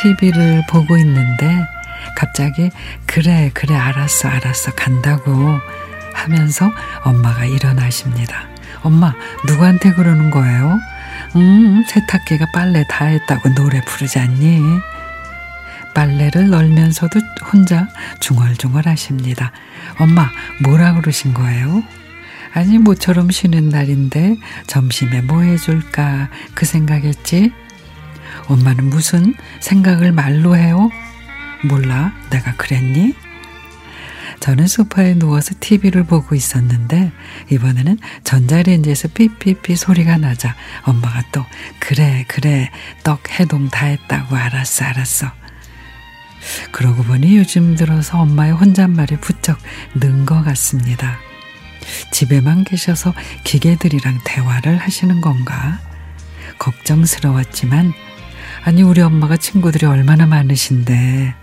TV를 보고 있는데 갑자기 그래 그래 알았어 알았어 간다고 하면서 엄마가 일어나십니다. 엄마 누구한테 그러는 거예요? 음 세탁기가 빨래 다 했다고 노래 부르지 않니? 빨래를 널면서도 혼자 중얼중얼 하십니다. 엄마 뭐라 그러신 거예요? 아니 모처럼 쉬는 날인데 점심에 뭐 해줄까 그 생각했지? 엄마는 무슨 생각을 말로 해요? 몰라 내가 그랬니? 저는 소파에 누워서 TV를 보고 있었는데 이번에는 전자레인지에서 삐삐삐 소리가 나자 엄마가 또 그래 그래 떡 해동 다 했다고 알았어 알았어 그러고 보니 요즘 들어서 엄마의 혼잣말이 부쩍 는 것 같습니다. 집에만 계셔서 기계들이랑 대화를 하시는 건가? 걱정스러웠지만, 아니, 우리 엄마가 친구들이 얼마나 많으신데,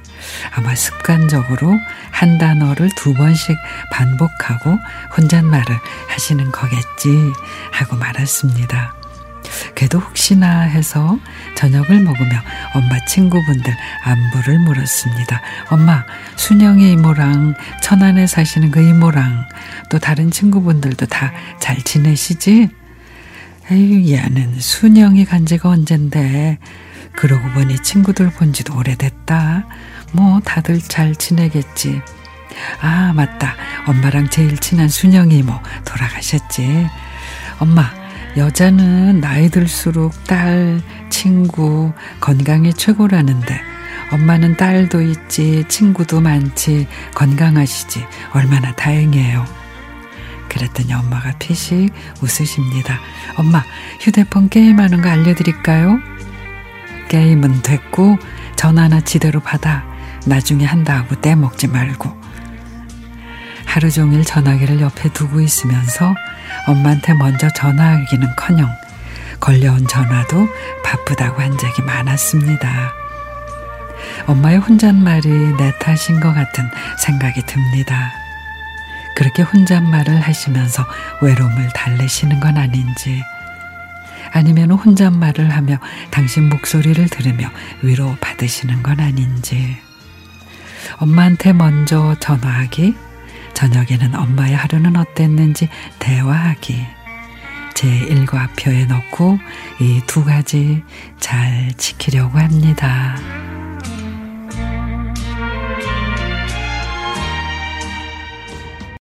아마 습관적으로 한 단어를 두 번씩 반복하고 혼잣말을 하시는 거겠지 하고 말았습니다. 그래도 혹시나 해서 저녁을 먹으며 엄마 친구분들 안부를 물었습니다. 엄마, 순영이 이모랑 천안에 사시는 그 이모랑 또 다른 친구분들도 다 잘 지내시지? 에휴, 얘는 순영이 간 지가 언젠데. 그러고 보니 친구들 본 지도 오래됐다. 뭐 다들 잘 지내겠지. 아, 맞다. 엄마랑 제일 친한 순영이 이모 돌아가셨지. 엄마, 여자는 나이 들수록 딸, 친구, 건강이 최고라는데 엄마는 딸도 있지, 친구도 많지, 건강하시지. 얼마나 다행이에요. 그랬더니 엄마가 피식 웃으십니다. 엄마, 휴대폰 게임하는 거 알려드릴까요? 게임은 됐고, 전화나 지대로 받아. 나중에 한다 하고 떼먹지 말고. 하루 종일 전화기를 옆에 두고 있으면서 엄마한테 먼저 전화하기는 커녕 걸려온 전화도 바쁘다고 한 적이 많았습니다. 엄마의 혼잣말이 내 탓인 것 같은 생각이 듭니다. 그렇게 혼잣말을 하시면서 외로움을 달래시는 건 아닌지, 아니면 혼잣말을 하며 당신 목소리를 들으며 위로 받으시는 건 아닌지, 엄마한테 먼저 전화하기, 저녁에는 엄마의 하루는 어땠는지 대화하기. 제 일과표에 넣고 이 두 가지 잘 지키려고 합니다.